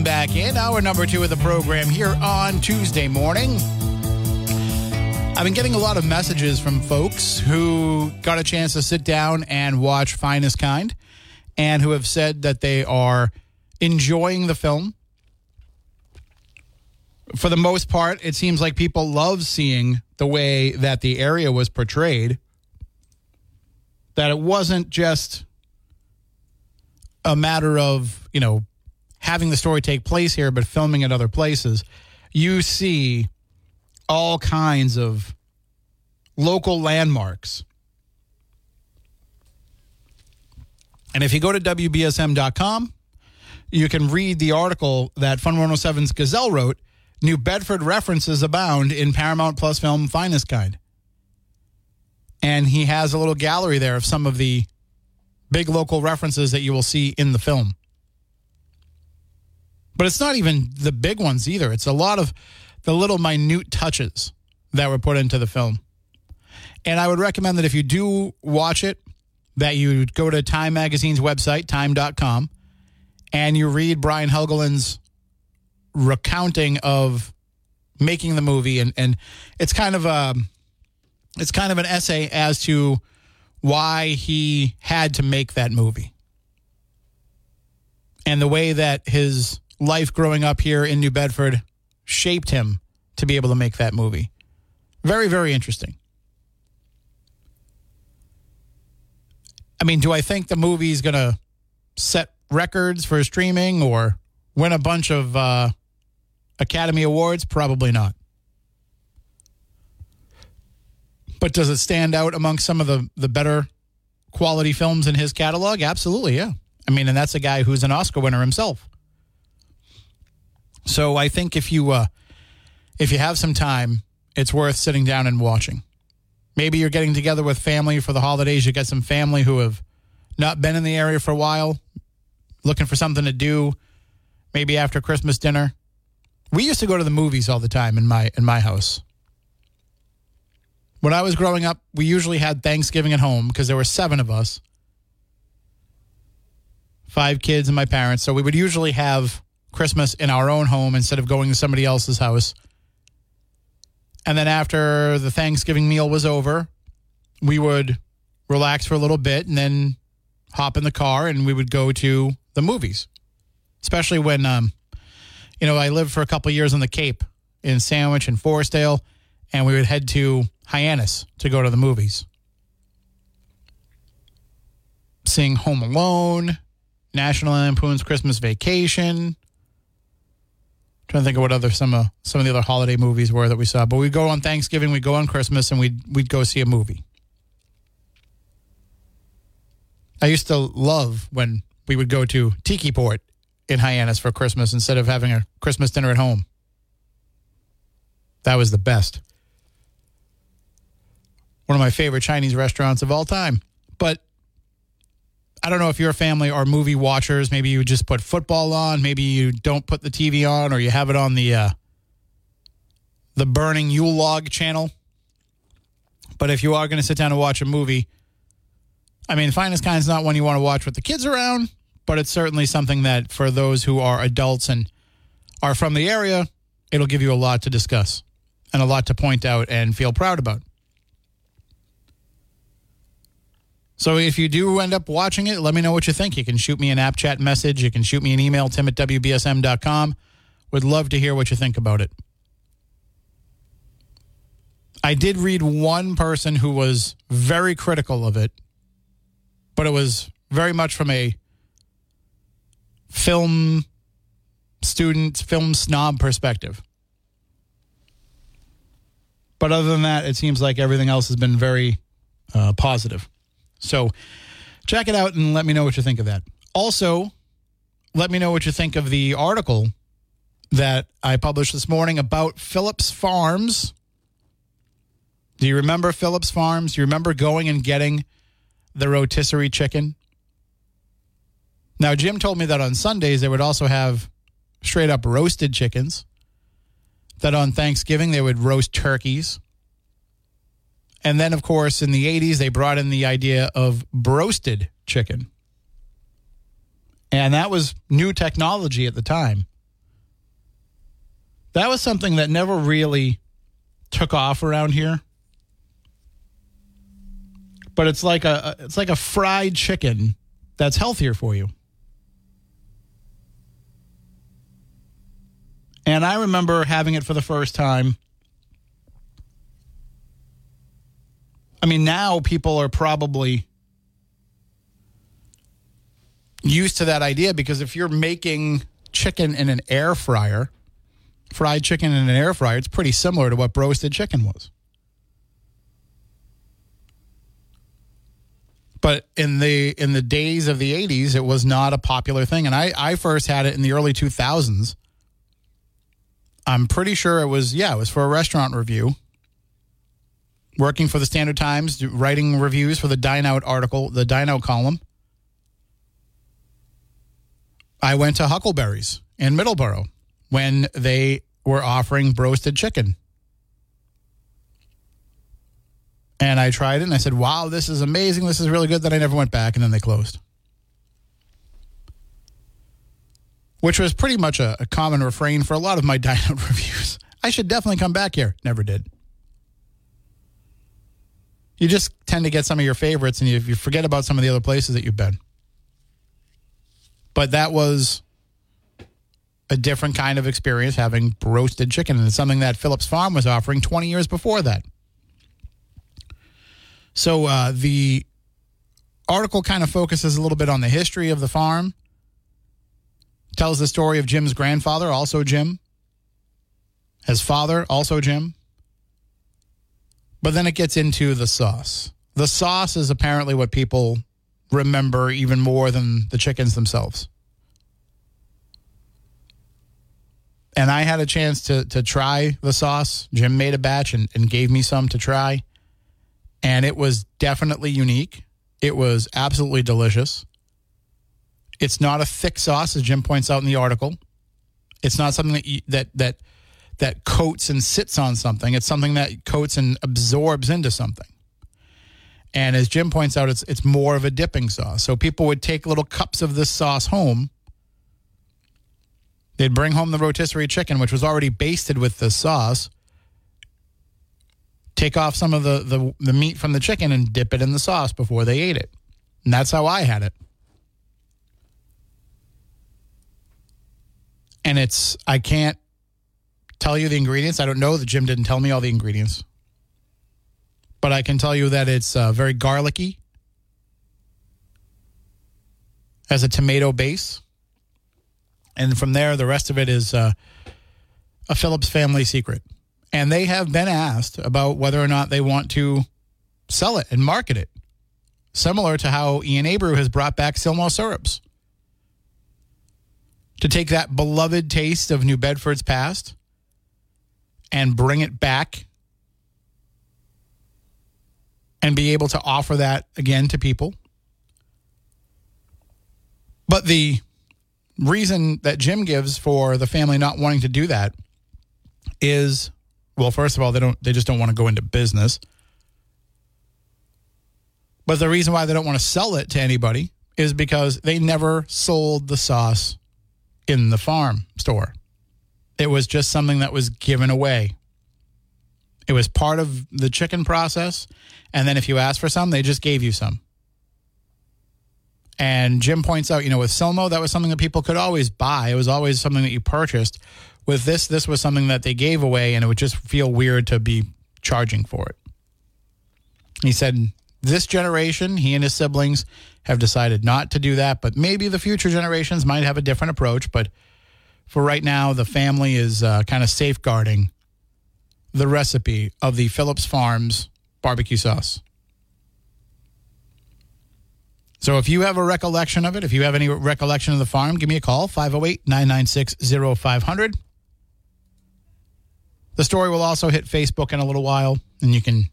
Welcome back in hour number two of the program here on Tuesday morning. I've been getting a lot of messages from folks who got a chance to sit down and watch Finestkind and who have said that they are enjoying the film. For the most part, it seems like people love seeing the way that the area was portrayed. That it wasn't just a matter of, you know, having the story take place here, but filming at other places, you see all kinds of local landmarks. And if you go to WBSM.com, you can read the article that Fun 107's Gazelle wrote New Bedford references abound in Paramount Plus film Finestkind. And he has a little gallery there of some of the big local references that you will see in the film. But it's not even the big ones either. It's a lot of the little minute touches that were put into the film. And I would recommend that if you do watch it, that you go to Time Magazine's website, time.com, and you read Brian Helgeland's recounting of making the movie and, and it's kind of a it's kind of an essay as to why he had to make that movie. And the way that his life growing up here in New Bedford shaped him to be able to make that movie. Very, very interesting. I mean, do I think the movie's going to set records for streaming or win a bunch of uh, Academy Awards? Probably not. But does it stand out among some of the, the better quality films in his catalog? Absolutely, yeah. I mean, and that's a guy who's an Oscar winner himself. So I think if you uh, if you have some time, it's worth sitting down and watching. Maybe you're getting together with family for the holidays. You got some family who have not been in the area for a while, looking for something to do. Maybe after Christmas dinner. We used to go to the movies all the time in my in my house. When I was growing up, we usually had Thanksgiving at home because there were seven of us, five kids and my parents. So we would usually have Christmas in our own home instead of going to somebody else's house. And then after the Thanksgiving meal was over, we would relax for a little bit and then hop in the car and we would go to the movies. Especially when, um, you know, I lived for a couple years on the Cape in Sandwich and Forestdale, and we would head to Hyannis to go to the movies. Seeing Home Alone, National Lampoon's Christmas Vacation, trying to think of what other some of some of the other holiday movies were that we saw. But we go on Thanksgiving, we go on Christmas, and we'd we'd go see a movie. I used to love when we would go to Tiki Port in Hyannis for Christmas instead of having a Christmas dinner at home. That was the best. One of my favorite Chinese restaurants of all time. But I don't know if you're a family or movie watchers. Maybe you just put football on. Maybe you don't put the TV on, or you have it on the uh, the burning Yule log channel. But if you are going to sit down and watch a movie, I mean, Finestkind is not one you want to watch with the kids around, but it's certainly something that for those who are adults and are from the area, it'll give you a lot to discuss and a lot to point out and feel proud about. So if you do end up watching it, let me know what you think. You can shoot me an app chat message. You can shoot me an email, tim at wbsm.com. Would love to hear what you think about it. I did read one person who was very critical of it, but it was very much from a film student, film snob perspective. But other than that, it seems like everything else has been very uh, positive. So check it out and let me know what you think of that. Also, let me know what you think of the article that I published this morning about Phillips Farms. Do you remember Phillips Farms? Do you remember going and getting the rotisserie chicken? Now, Jim told me that on Sundays they would also have straight up roasted chickens, that on Thanksgiving they would roast turkeys. And then, of course, in the 80s, they brought in the idea of broasted chicken. And that was new technology at the time. That was something that never really took off around here. But it's like a it's like a fried chicken that's healthier for you. And I remember having it for the first time I mean, now people are probably used to that idea because if you're making chicken in an air fryer, fried chicken in an air fryer, it's pretty similar to what broasted chicken was. But in the in the days of the 80s, it was not a popular thing. And I, I first had it in the early 2000s. I'm pretty sure it was, yeah, it was for a restaurant review working for the Standard Times, writing reviews for the Dine Out article, the Dine Out column. I went to Huckleberry's in Middleborough when they were offering broasted chicken. And I tried it and I said, wow, this is amazing. This is really good. Then I never went back and then they closed. Which was pretty much a, a common refrain for a lot of my Dine Out reviews. I should definitely come back here. Never did you just tend to get some of your favorites and you, you forget about some of the other places that you've been. But that was a different kind of experience having broasted chicken, and it's something that Phillips Farm was offering 20 years before that. So uh, the article kind of focuses a little bit on the history of the farm, tells the story of Jim's grandfather, also Jim, his father, also Jim, but then it gets into the sauce. The sauce is apparently what people remember even more than the chickens themselves. And I had a chance to to try the sauce. Jim made a batch and, and gave me some to try. And it was definitely unique. It was absolutely delicious. It's not a thick sauce, as Jim points out in the article. It's not something that you, that that that coats and sits on something. It's something that coats and absorbs into something. And as Jim points out, it's it's more of a dipping sauce. So people would take little cups of this sauce home. They'd bring home the rotisserie chicken, which was already basted with the sauce. Take off some of the, the, the meat from the chicken and dip it in the sauce before they ate it. And that's how I had it. And it's I can't tell you the ingredients. I don't know. The Jim didn't tell me all the ingredients. But I can tell you that it's uh, very garlicky, has a tomato base. And from there, the rest of it is uh, a Phillips family secret. And they have been asked about whether or not they want to sell it and market it, similar to how Ian Abreu has brought back Silmo syrups. To take that beloved taste of New Bedford's past and bring it back and be able to offer that again to people. But the reason that Jim gives for the family not wanting to do that is well, first of all, they don't they just don't want to go into business. But the reason why they don't want to sell it to anybody is because they never sold the sauce in the farm store. It was just something that was given away. It was part of the chicken process. And then if you asked for some, they just gave you some. And Jim points out, you know, with Silmo, that was something that people could always buy. It was always something that you purchased. With this, this was something that they gave away, and it would just feel weird to be charging for it. He said, this generation, he and his siblings have decided not to do that, but maybe the future generations might have a different approach. But for right now, the family is uh, kind of safeguarding the recipe of the Phillips Farms barbecue sauce. So if you have a recollection of it, if you have any recollection of the farm, give me a call 508 996 0500. The story will also hit Facebook in a little while, and you can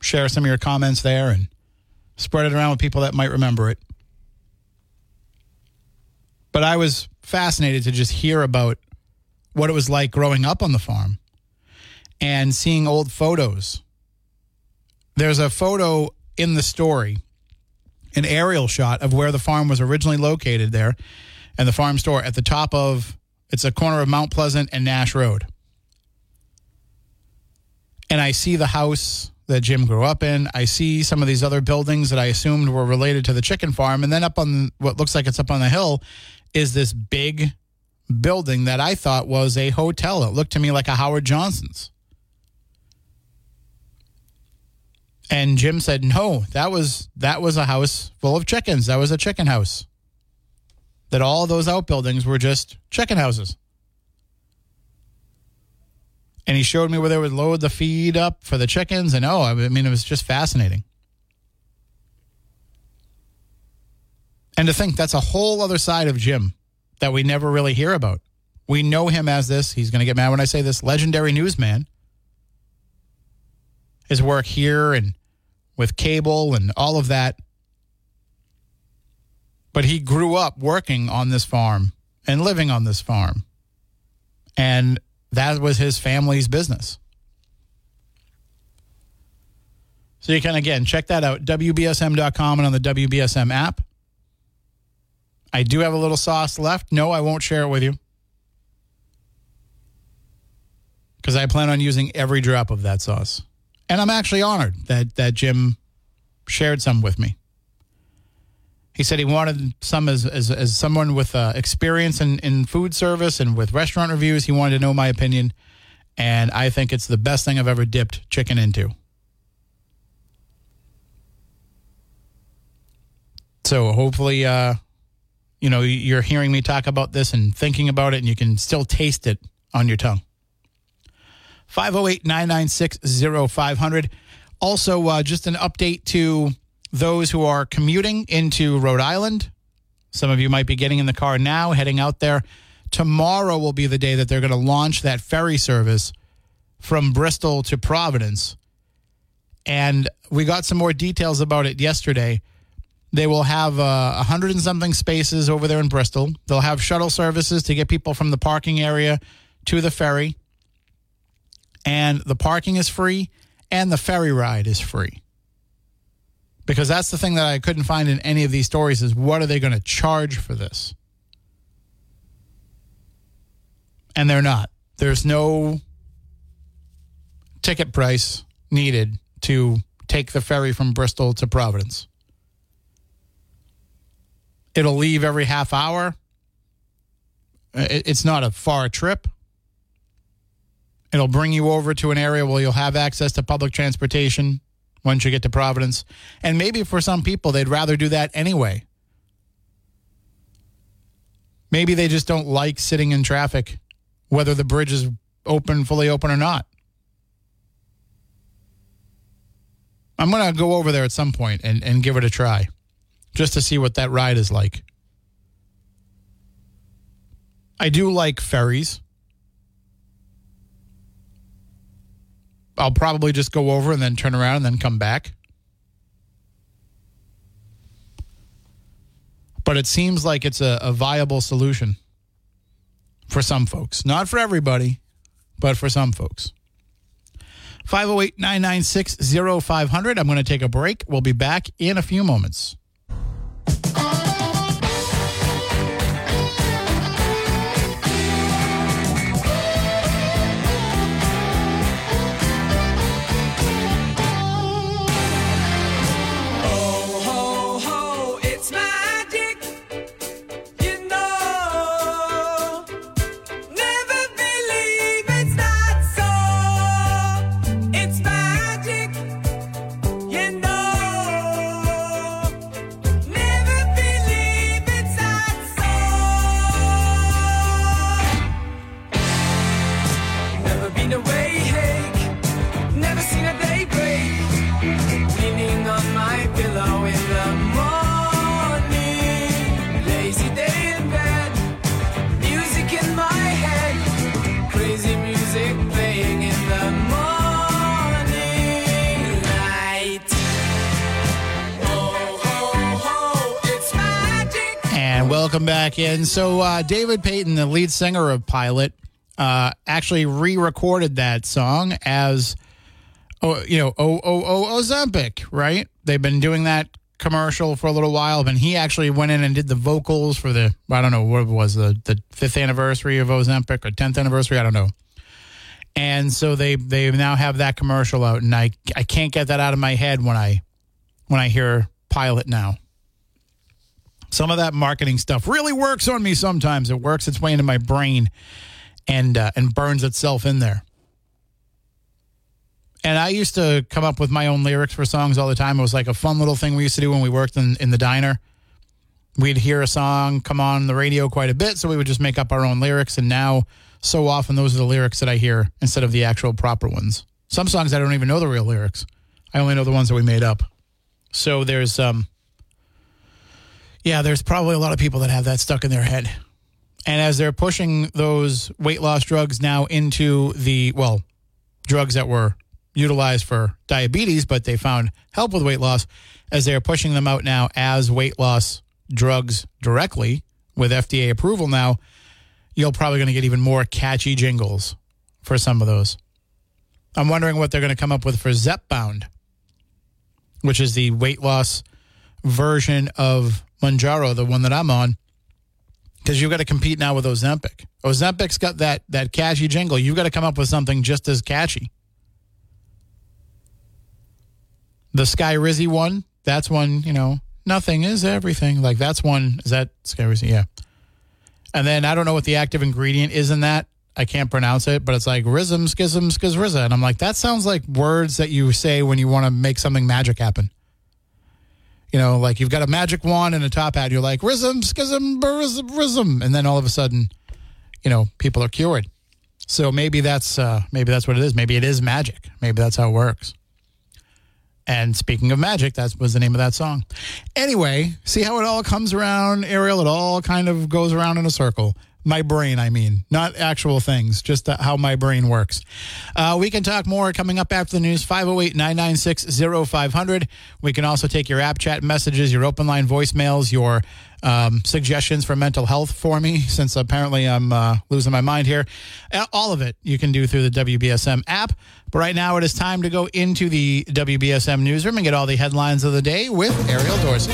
share some of your comments there and spread it around with people that might remember it. But I was fascinated to just hear about what it was like growing up on the farm and seeing old photos. There's a photo in the story, an aerial shot of where the farm was originally located there and the farm store at the top of it's a corner of Mount Pleasant and Nash Road. And I see the house that Jim grew up in. I see some of these other buildings that I assumed were related to the chicken farm. And then up on what looks like it's up on the hill is this big building that I thought was a hotel. It looked to me like a Howard Johnson's. And Jim said, "No, that was that was a house full of chickens. That was a chicken house. That all those outbuildings were just chicken houses." And he showed me where they would load the feed up for the chickens, and oh, I mean, it was just fascinating. And to think that's a whole other side of Jim that we never really hear about. We know him as this. He's going to get mad when I say this legendary newsman. His work here and with cable and all of that. But he grew up working on this farm and living on this farm. And that was his family's business. So you can, again, check that out, WBSM.com and on the WBSM app. I do have a little sauce left. No, I won't share it with you. Because I plan on using every drop of that sauce. And I'm actually honored that, that Jim shared some with me. He said he wanted some as, as, as someone with uh, experience in, in food service and with restaurant reviews. He wanted to know my opinion. And I think it's the best thing I've ever dipped chicken into. So hopefully, uh, you know, you're hearing me talk about this and thinking about it, and you can still taste it on your tongue. 508 996 0500. Also, uh, just an update to those who are commuting into Rhode Island. Some of you might be getting in the car now, heading out there. Tomorrow will be the day that they're going to launch that ferry service from Bristol to Providence. And we got some more details about it yesterday. They will have uh, a uh, hundred and something spaces over there in Bristol. They'll have shuttle services to get people from the parking area to the ferry. And the parking is free and the ferry ride is free. Because that's the thing that I couldn't find in any of these stories is what are they going to charge for this? And they're not. There's no ticket price needed to take the ferry from Bristol to Providence. It'll leave every half hour. Uh, it's not a far trip. It'll bring you over to an area where you'll have access to public transportation once you get to Providence. And maybe for some people, they'd rather do that anyway. Maybe they just don't like sitting in traffic, whether the bridge is open, fully open or not. I'm going to go over there at some point and, and give it a try just to see what that ride is like. I do like ferries. I'll probably just go over and then turn around and then come back. But it seems like it's a, a viable solution for some folks. Not for everybody, but for some folks. 508 996 0500. I'm going to take a break. We'll be back in a few moments. Back in. So, uh, David Paton, the lead singer of Pilot, uh, actually re recorded that song as, oh, you know, oh, oh, oh, Ozempic, right? They've been doing that commercial for a little while, but he actually went in and did the vocals for the, I don't know, what was the, the fifth anniversary of Ozempic or 10th anniversary? I don't know. And so they, they now have that commercial out, and I, I can't get that out of my head when I, when I hear Pilot now some of that marketing stuff really works on me sometimes. It works its way into my brain and uh, and burns itself in there. And i used to come up with my own lyrics for songs all the time. It was like a fun little thing we used to do when we worked in, in the diner. We'd hear a song come on the radio quite a bit so we would just make up our own lyrics. And now so often those are the lyrics that i hear instead of the actual proper ones. Some songs i don't even know the real lyrics. I only know the ones that we made up. So there's um yeah, there's probably a lot of people that have that stuck in their head. And as they're pushing those weight loss drugs now into the, well, drugs that were utilized for diabetes, but they found help with weight loss, as they're pushing them out now as weight loss drugs directly with FDA approval now, you're probably going to get even more catchy jingles for some of those. I'm wondering what they're going to come up with for Zepbound, which is the weight loss version of Mounjaro, the one that I'm on, because you've got to compete now with Ozempic. Ozempic's got that that catchy jingle. You've got to come up with something just as catchy. The Skyrizi one, that's one, you know, nothing is everything. Like that's one, is that Skyrizi? Yeah. And then I don't know what the active ingredient is in that. I can't pronounce it, but it's like rhythm, schism, skizriza. And I'm like, that sounds like words that you say when you want to make something magic happen. You know, like you've got a magic wand and a top hat. You're like, rhythm, schism, rhythm. And then all of a sudden, you know, people are cured. So maybe that's uh, maybe that's what it is. Maybe it is magic. Maybe that's how it works. And speaking of magic, that was the name of that song. Anyway, see how it all comes around, Ariel? It all kind of goes around in a circle. My brain, I mean, not actual things, just uh, how my brain works. Uh, we can talk more coming up after the news 508 996 0500. We can also take your app chat messages, your open line voicemails, your um, suggestions for mental health for me, since apparently I'm uh, losing my mind here. Uh, All of it you can do through the WBSM app. But right now it is time to go into the WBSM newsroom and get all the headlines of the day with Ariel Dorsey.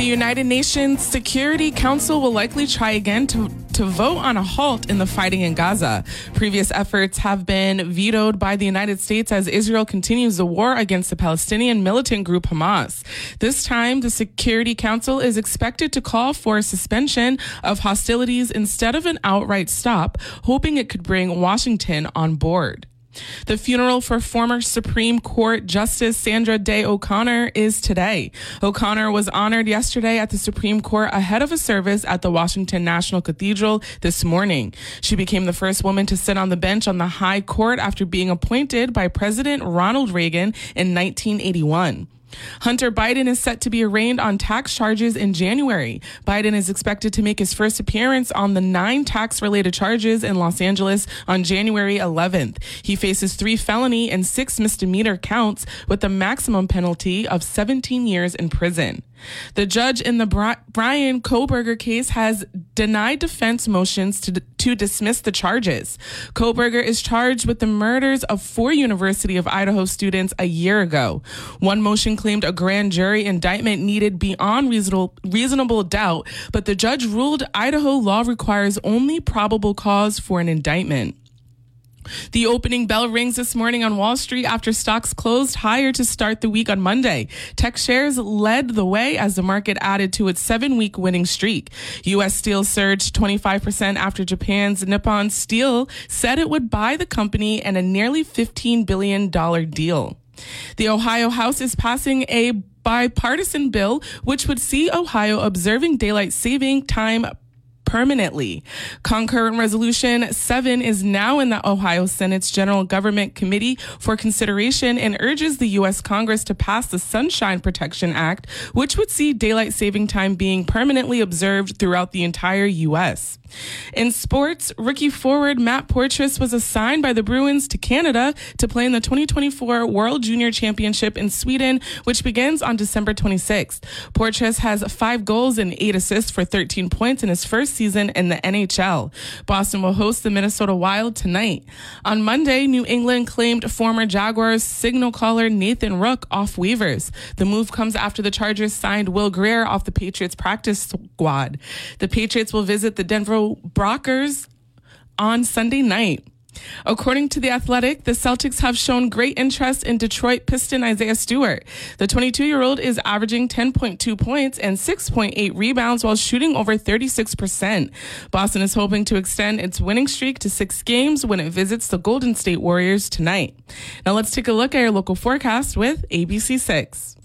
The United Nations Security Council will likely try again to, to vote on a halt in the fighting in Gaza. Previous efforts have been vetoed by the United States as Israel continues the war against the Palestinian militant group Hamas. This time, the Security Council is expected to call for a suspension of hostilities instead of an outright stop, hoping it could bring Washington on board. The funeral for former Supreme Court Justice Sandra Day O'Connor is today. O'Connor was honored yesterday at the Supreme Court ahead of a service at the Washington National Cathedral this morning. She became the first woman to sit on the bench on the High Court after being appointed by President Ronald Reagan in 1981. Hunter Biden is set to be arraigned on tax charges in January. Biden is expected to make his first appearance on the nine tax related charges in Los Angeles on January 11th. He faces three felony and six misdemeanor counts with a maximum penalty of 17 years in prison. The judge in the Bri- Bryan Kohberger case has denied defense motions to, to dismiss the charges. Kohberger is charged with the murders of four University of Idaho students a year ago. One motion claimed a grand jury indictment needed beyond reasonable, reasonable doubt, but the judge ruled Idaho law requires only probable cause for an indictment. The opening bell rings this morning on Wall Street after stocks closed higher to start the week on Monday. Tech shares led the way as the market added to its seven week winning streak. U.S. Steel surged 25% after Japan's Nippon Steel said it would buy the company in a nearly $15 billion deal. The Ohio House is passing a bipartisan bill which would see Ohio observing daylight saving time permanently. Concurrent Resolution 7 is now in the Ohio Senate's General Government Committee for consideration and urges the U.S. Congress to pass the Sunshine Protection Act, which would see daylight saving time being permanently observed throughout the entire U.S. In sports, rookie forward Matt Poitras was assigned by the Bruins to Canada to play in the 2024 World Junior Championship in Sweden, which begins on December 26th. Poitras has five goals and eight assists for 13 points in his first season in the NHL. Boston will host the Minnesota Wild tonight. On Monday, New England claimed former Jaguars signal caller Nathan Rourke off waivers. The move comes after the Chargers signed Will Grier off the Patriots practice squad. The Patriots will visit the Denver Broncos on Sunday night. According to The Athletic, the Celtics have shown great interest in Detroit Piston Isaiah Stewart. The 22 year old is averaging 10.2 points and 6.8 rebounds while shooting over 36%. Boston is hoping to extend its winning streak to six games when it visits the Golden State Warriors tonight. Now let's take a look at your local forecast with ABC6.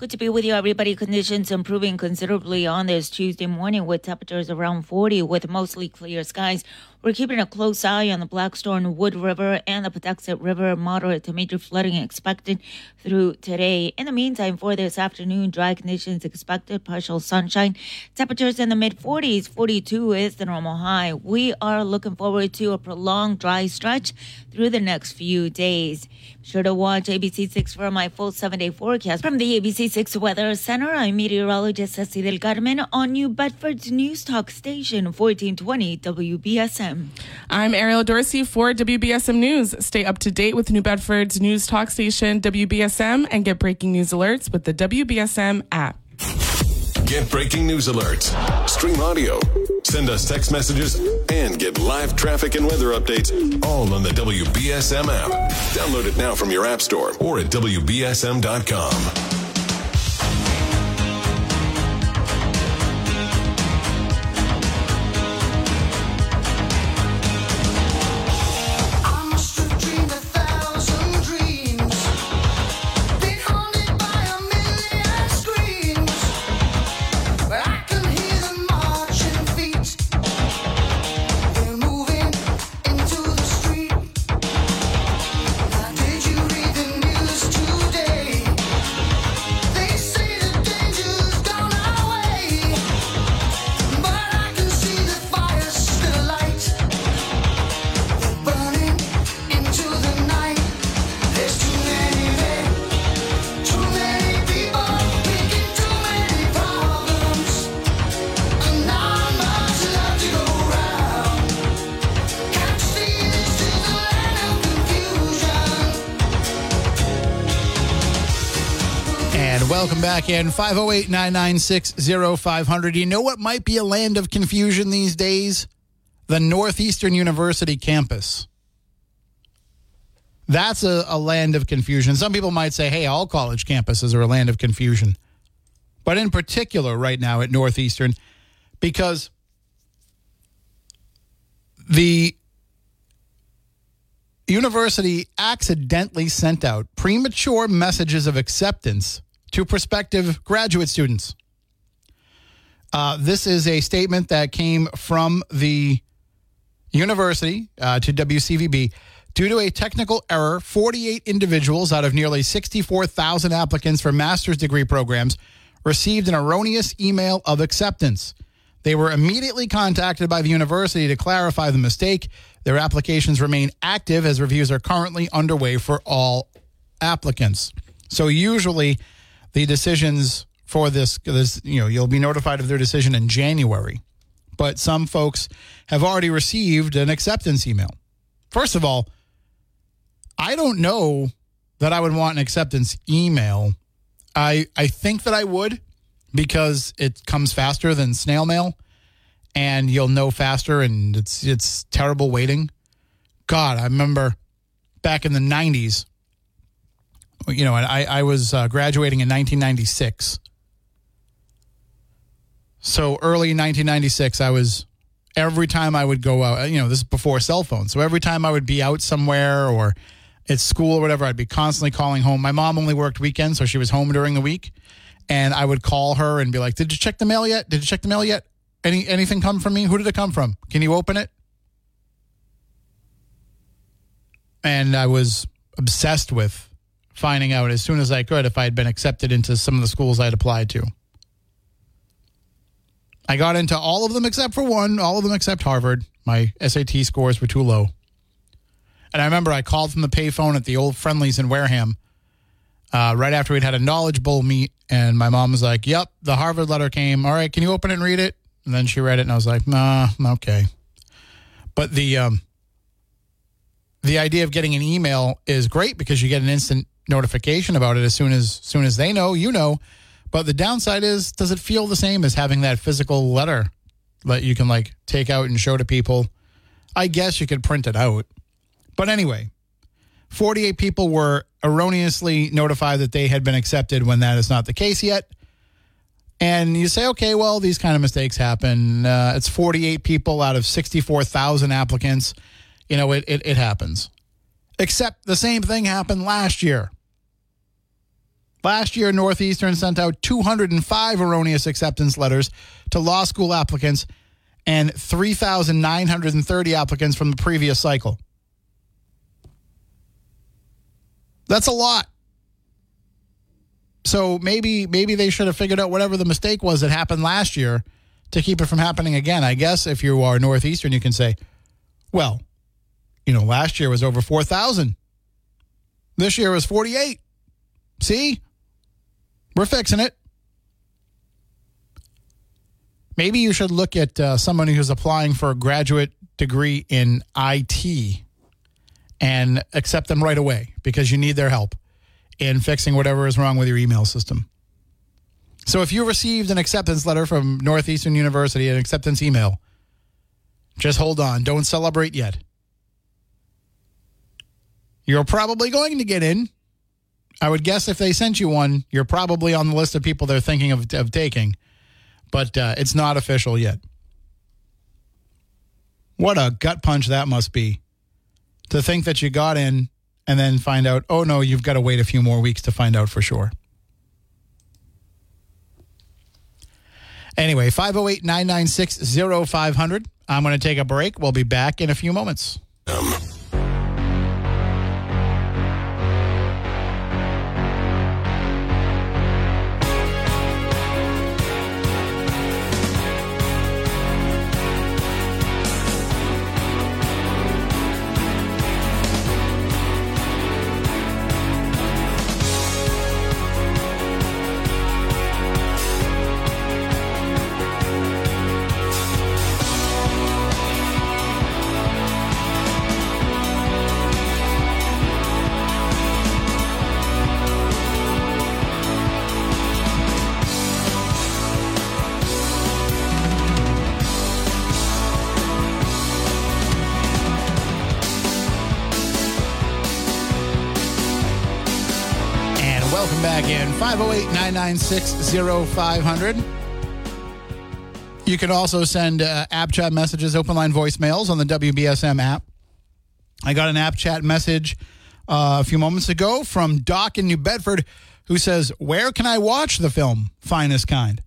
Good to be with you, everybody. Conditions improving considerably on this Tuesday morning with temperatures around 40 with mostly clear skies. We're keeping a close eye on the Blackstone Wood River and the Pawtuxet River. Moderate to major flooding expected through today. In the meantime, for this afternoon, dry conditions expected, partial sunshine. Temperatures in the mid 40s. 42 is the normal high. We are looking forward to a prolonged dry stretch through the next few days. Be sure to watch ABC6 for my full seven day forecast. From the ABC6 Weather Center, I'm meteorologist Ceci Del Carmen on New Bedford's News Talk Station, 1420 WBSM. I'm Ariel Dorsey for WBSM News. Stay up to date with New Bedford's news talk station, WBSM, and get breaking news alerts with the WBSM app. Get breaking news alerts, stream audio, send us text messages, and get live traffic and weather updates all on the WBSM app. Download it now from your app store or at WBSM.com. in 508 996 0500. You know what might be a land of confusion these days? The Northeastern University campus. That's a, a land of confusion. Some people might say, hey, all college campuses are a land of confusion. But in particular, right now at Northeastern, because the university accidentally sent out premature messages of acceptance to prospective graduate students. Uh, this is a statement that came from the university uh, to WCVB. Due to a technical error, 48 individuals out of nearly 64,000 applicants for master's degree programs received an erroneous email of acceptance. They were immediately contacted by the university to clarify the mistake. Their applications remain active as reviews are currently underway for all applicants. So usually the decisions for this, this you know, you'll be notified of their decision in January. But some folks have already received an acceptance email. First of all, I don't know that I would want an acceptance email. I I think that I would because it comes faster than snail mail and you'll know faster and it's it's terrible waiting. God, I remember back in the 90s you know, I I was uh, graduating in 1996. So early 1996 I was every time I would go out, you know, this is before cell phones. So every time I would be out somewhere or at school or whatever, I'd be constantly calling home. My mom only worked weekends, so she was home during the week. And I would call her and be like, Did you check the mail yet? Did you check the mail yet? Any anything come from me? Who did it come from? Can you open it? And I was obsessed with finding out as soon as I could if I had been accepted into some of the schools I'd applied to. I got into all of them except for one, all of them except Harvard. My SAT scores were too low. And I remember I called from the payphone at the old Friendly's in Wareham uh, right after we'd had a Knowledge Bowl meet. And my mom was like, Yep, the Harvard letter came. All right, can you open it and read it? And then she read it, and I was like, Nah, okay. But the um, the idea of getting an email is great because you get an instant notification about it as soon as soon as they know, you know. But the downside is, does it feel the same as having that physical letter that you can like take out and show to people? I guess you could print it out. But anyway, 48 people were erroneously notified that they had been accepted when that is not the case yet. And you say, okay, well, these kind of mistakes happen. Uh, it's 48 people out of 64,000 applicants. You know, it, it, it happens. Except the same thing happened last year. Last year, Northeastern sent out 205 erroneous acceptance letters to law school applicants and 3,930 applicants from the previous cycle. That's a lot. So maybe maybe they should have figured out whatever the mistake was that happened last year to keep it from happening again. I guess if you are Northeastern, you can say, well, you know, last year was over 4,000. This year was 48. See? We're fixing it. Maybe you should look at uh, someone who's applying for a graduate degree in IT and accept them right away because you need their help in fixing whatever is wrong with your email system. So if you received an acceptance letter from Northeastern University, an acceptance email, just hold on. Don't celebrate yet. You're probably going to get in. I would guess if they sent you one, you're probably on the list of people they're thinking of, of taking, but uh, it's not official yet. What a gut punch that must be to think that you got in and then find out, oh no, you've got to wait a few more weeks to find out for sure. Anyway, 508 996 0500. I'm going to take a break. We'll be back in a few moments. And 508 996 0500. You can also send uh, app chat messages, open line voicemails on the WBSM app. I got an app chat message uh, a few moments ago from Doc in New Bedford who says, Where can I watch the film Finestkind?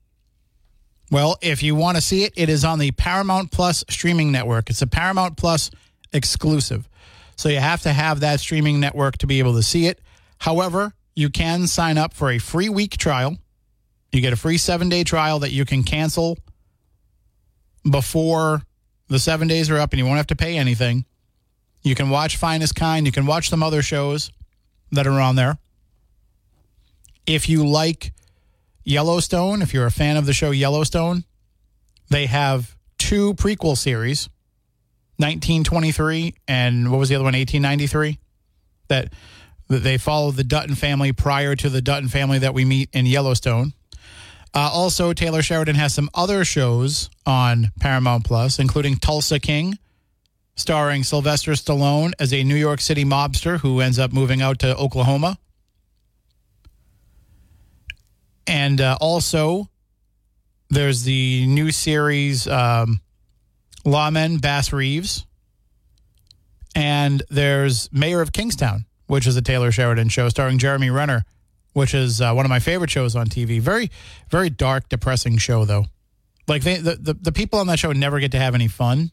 Well, if you want to see it, it is on the Paramount Plus streaming network. It's a Paramount Plus exclusive. So you have to have that streaming network to be able to see it. However, you can sign up for a free week trial. You get a free seven day trial that you can cancel before the seven days are up and you won't have to pay anything. You can watch Finestkind. You can watch some other shows that are on there. If you like Yellowstone, if you're a fan of the show Yellowstone, they have two prequel series 1923 and what was the other one 1893 that they follow the Dutton family prior to the Dutton family that we meet in Yellowstone. Uh, also, Taylor Sheridan has some other shows on Paramount Plus, including Tulsa King, starring Sylvester Stallone as a New York City mobster who ends up moving out to Oklahoma. And uh, also, there's the new series um, Lawmen Bass Reeves. And there's Mayor of Kingstown, which is a Taylor Sheridan show starring Jeremy Renner, which is uh, one of my favorite shows on TV. Very, very dark, depressing show, though. Like they, the, the the people on that show never get to have any fun.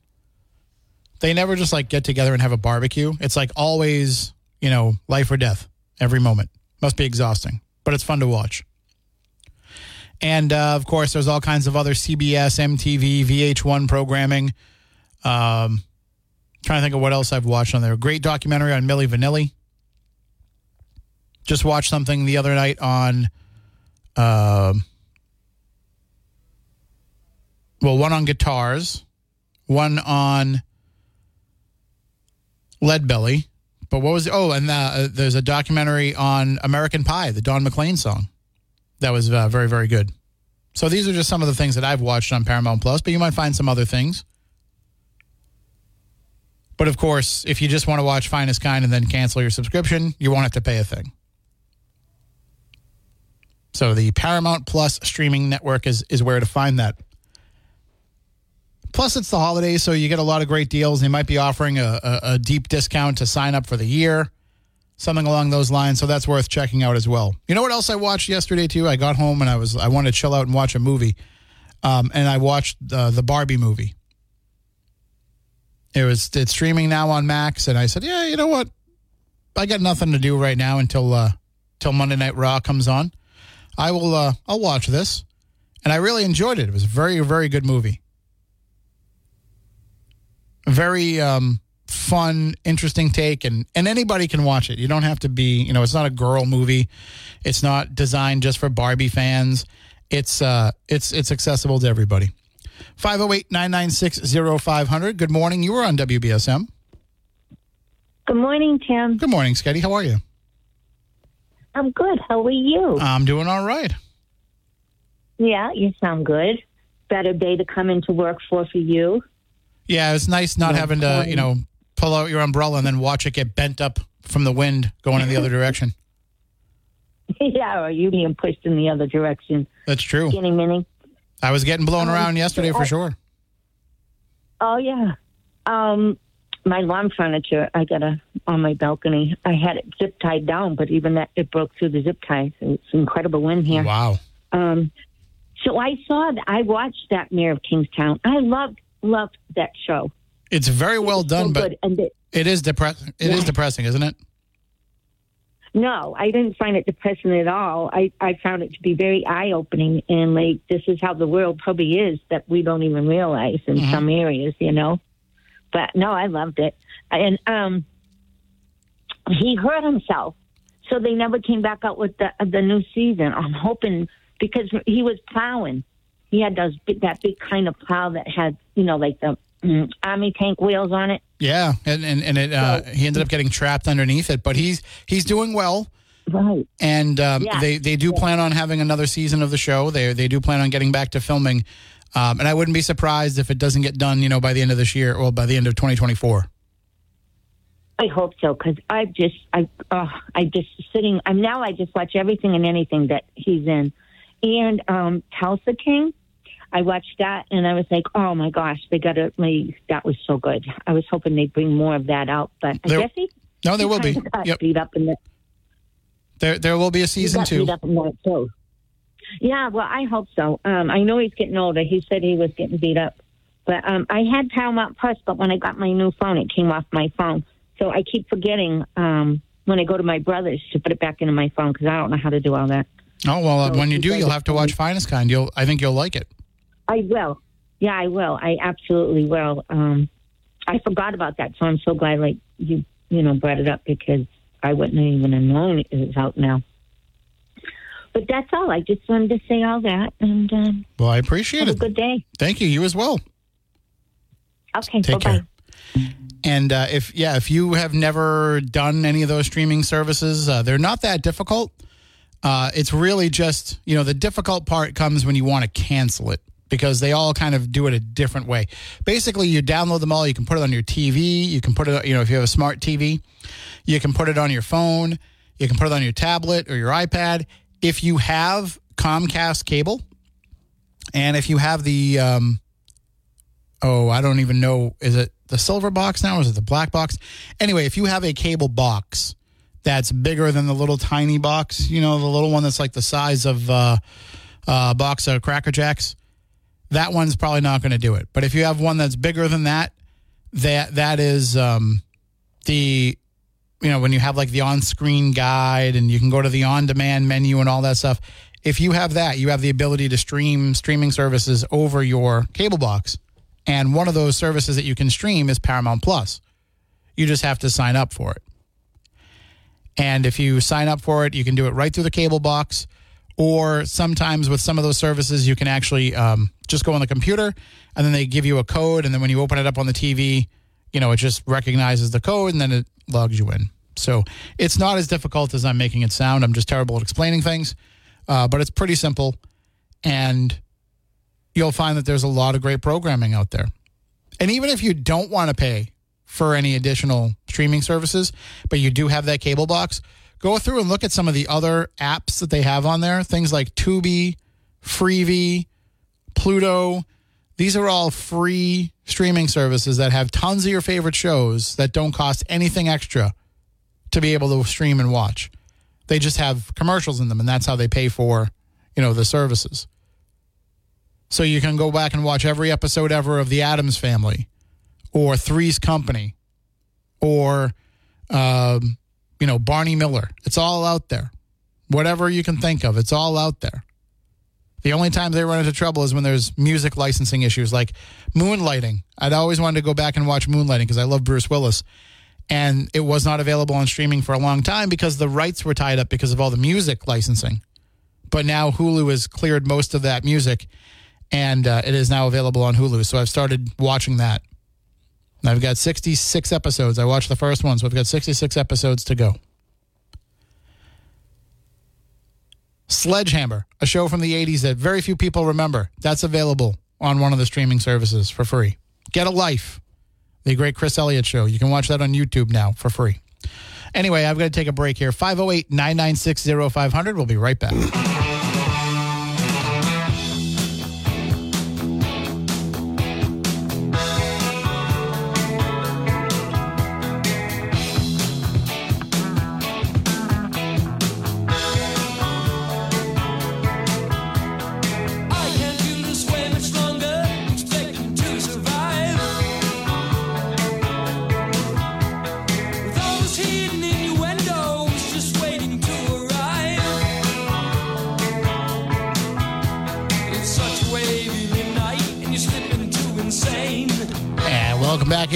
They never just like get together and have a barbecue. It's like always, you know, life or death every moment. Must be exhausting, but it's fun to watch. And uh, of course, there's all kinds of other CBS, MTV, VH1 programming. Um, trying to think of what else I've watched on there. Great documentary on Milli Vanilli. Just watched something the other night on, um, well, one on guitars, one on Lead Belly. But what was oh, and uh, there's a documentary on American Pie, the Don McLean song. That was uh, very very good. So these are just some of the things that I've watched on Paramount Plus, but you might find some other things. But of course, if you just want to watch Finestkind and then cancel your subscription, you won't have to pay a thing. So the Paramount Plus streaming network is is where to find that. Plus, it's the holidays, so you get a lot of great deals. They might be offering a, a, a deep discount to sign up for the year, something along those lines. So that's worth checking out as well. You know what else I watched yesterday too? I got home and I was I wanted to chill out and watch a movie, um, and I watched uh, the Barbie movie. It was it's streaming now on Max, and I said, yeah, you know what? I got nothing to do right now until uh, till Monday Night Raw comes on. I will uh, I'll watch this, and I really enjoyed it. It was a very very good movie. Very um, fun, interesting take, and and anybody can watch it. You don't have to be you know it's not a girl movie. It's not designed just for Barbie fans. It's uh it's it's accessible to everybody. 508-996-0500. Good morning. You were on WBSM. Good morning, Tim. Good morning, Sketty. How are you? I'm good. How are you? I'm doing all right. yeah, you sound good. Better day to come into work for for you. Yeah, it's nice not Yeah, having to, you know, pull out your umbrella and then watch it get bent up from the wind going in the other direction. yeah, or you being pushed in the other direction. That's true. Skinny mini. I was getting blown Um, around yesterday for sure. Oh yeah. Um, my lawn furniture I got a on my balcony. I had it zip tied down, but even that it broke through the zip ties. It's incredible wind here. Wow. Um, so I saw that. I watched that Mayor of Kingstown. I loved loved that show. It's very well done, so but the, it is depressing. It is Yeah. depressing, isn't it? No, I didn't find it depressing at all. I, I found it to be very eye opening and like this is how the world probably is that we don't even realize in Mhm. some areas, you know. But no, I loved it. And um he hurt himself. So they never came back out with the the new season. I'm hoping because he was plowing. He had those big, that big kind of plow that had, you know, like the mm, army tank wheels on it. Yeah, and and, and it uh, he ended up getting trapped underneath it, but he's he's doing well. Right. and um, Yeah. they they do plan on having another season of the show. They they do plan on getting back to filming, um, and I wouldn't be surprised if it doesn't get done, you know, by the end of this year or by the end of 2024. I hope so because I just I uh, I just sitting. I'm now I just watch everything and anything that he's in, and um, Tulsa King. I watched that and I was like, oh my gosh, they got like that was so good. I was hoping they'd bring more of that out, but I guess he No, there he will be. Yep, beat up in the there there will be a season two. Yeah, well, I hope so. Um, I know he's getting older. He said he was getting beat up, but um, I had Paramount Plus, but when I got my new phone, it came off my phone. So I keep forgetting um, when I go to my brother's to put it back into my phone because I don't know how to do all that. Oh well, uh, when you you do, you'll have to watch Finestkind. You'll, I think you'll like it. I will. Yeah, I will. I absolutely will. Um, I forgot about that, so I'm so glad like you you know brought it up because I wouldn't even have known it was out now. But that's all. I just wanted to say all that and um, Well, I appreciate have a it. good day. Thank you. You as well. Okay, Take bye bye. care. And uh, if yeah, if you have never done any of those streaming services, uh, they're not that difficult. Uh, it's really just you know the difficult part comes when you want to cancel it because they all kind of do it a different way. Basically, you download them all. You can put it on your TV. You can put it you know if you have a smart TV, you can put it on your phone. You can put it on your tablet or your iPad. If you have Comcast cable, and if you have the um, oh, I don't even know. Is it the silver box now or is it the black box? Anyway, if you have a cable box that's bigger than the little tiny box, you know, the little one that's like the size of uh, a box of Cracker Jacks, that one's probably not going to do it. But if you have one that's bigger than that, that that is um, the you know when you have like the on-screen guide and you can go to the on-demand menu and all that stuff. If you have that, you have the ability to stream streaming services over your cable box. And one of those services that you can stream is Paramount Plus. You just have to sign up for it. And if you sign up for it, you can do it right through the cable box. Or sometimes with some of those services, you can actually um, just go on the computer and then they give you a code. And then when you open it up on the TV, you know, it just recognizes the code and then it logs you in. So it's not as difficult as I'm making it sound. I'm just terrible at explaining things, uh, but it's pretty simple. And you'll find that there's a lot of great programming out there. And even if you don't want to pay for any additional streaming services, but you do have that cable box, go through and look at some of the other apps that they have on there. Things like Tubi, Freevee, Pluto. These are all free streaming services that have tons of your favorite shows that don't cost anything extra to be able to stream and watch. They just have commercials in them, and that's how they pay for, you know, the services. So you can go back and watch every episode ever of The Addams Family, or Three's Company, or um, you know Barney Miller. It's all out there. Whatever you can think of, it's all out there. The only time they run into trouble is when there's music licensing issues, like Moonlighting. I'd always wanted to go back and watch Moonlighting because I love Bruce Willis, and it was not available on streaming for a long time because the rights were tied up because of all the music licensing. But now Hulu has cleared most of that music, and uh, it is now available on Hulu. So I've started watching that. I've got 66 episodes. I watched the first one, so I've got 66 episodes to go. Sledgehammer, a show from the 80s that very few people remember. That's available on one of the streaming services for free. Get a Life, the great Chris Elliott show. You can watch that on YouTube now for free. Anyway, I've got to take a break here. 508 996 0500. We'll be right back.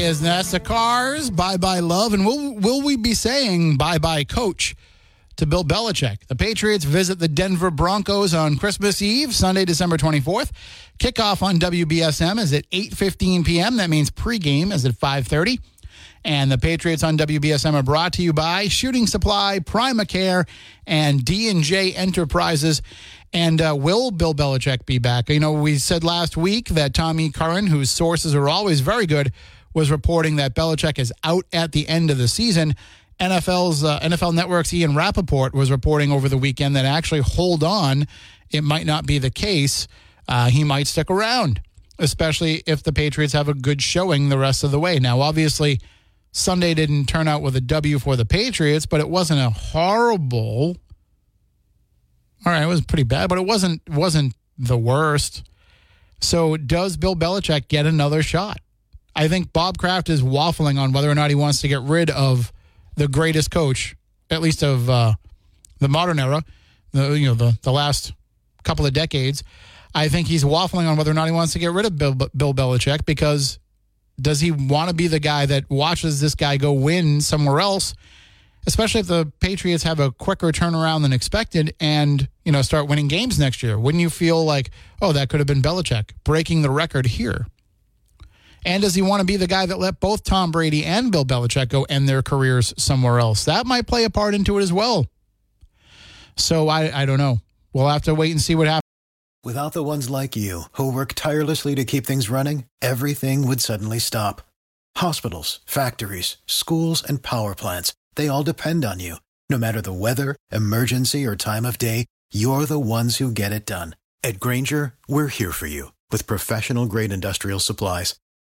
As NASA Cars. Bye bye love. And will will we be saying bye bye coach to Bill Belichick? The Patriots visit the Denver Broncos on Christmas Eve, Sunday, December 24th. Kickoff on WBSM is at 8:15 p.m. That means pregame is at 5:30. And the Patriots on WBSM are brought to you by Shooting Supply, Primacare, and D&J Enterprises. And uh, will Bill Belichick be back? You know, we said last week that Tommy Curran, whose sources are always very good, was reporting that Belichick is out at the end of the season. NFL's uh, NFL Network's Ian Rapoport was reporting over the weekend that actually hold on, it might not be the case. Uh, he might stick around, especially if the Patriots have a good showing the rest of the way. Now, obviously, Sunday didn't turn out with a W for the Patriots, but it wasn't a horrible. All right, it was pretty bad, but it wasn't wasn't the worst. So, does Bill Belichick get another shot? I think Bob Kraft is waffling on whether or not he wants to get rid of the greatest coach, at least of uh, the modern era, the, you know, the, the last couple of decades. I think he's waffling on whether or not he wants to get rid of Bill, Bill Belichick because does he want to be the guy that watches this guy go win somewhere else, especially if the Patriots have a quicker turnaround than expected and, you know, start winning games next year? Wouldn't you feel like, oh, that could have been Belichick breaking the record here? And does he want to be the guy that let both Tom Brady and Bill Belichick go end their careers somewhere else? That might play a part into it as well. So I, I don't know. We'll have to wait and see what happens. Without the ones like you, who work tirelessly to keep things running, everything would suddenly stop. Hospitals, factories, schools, and power plants, they all depend on you. No matter the weather, emergency, or time of day, you're the ones who get it done. At Grainger, we're here for you with professional grade industrial supplies.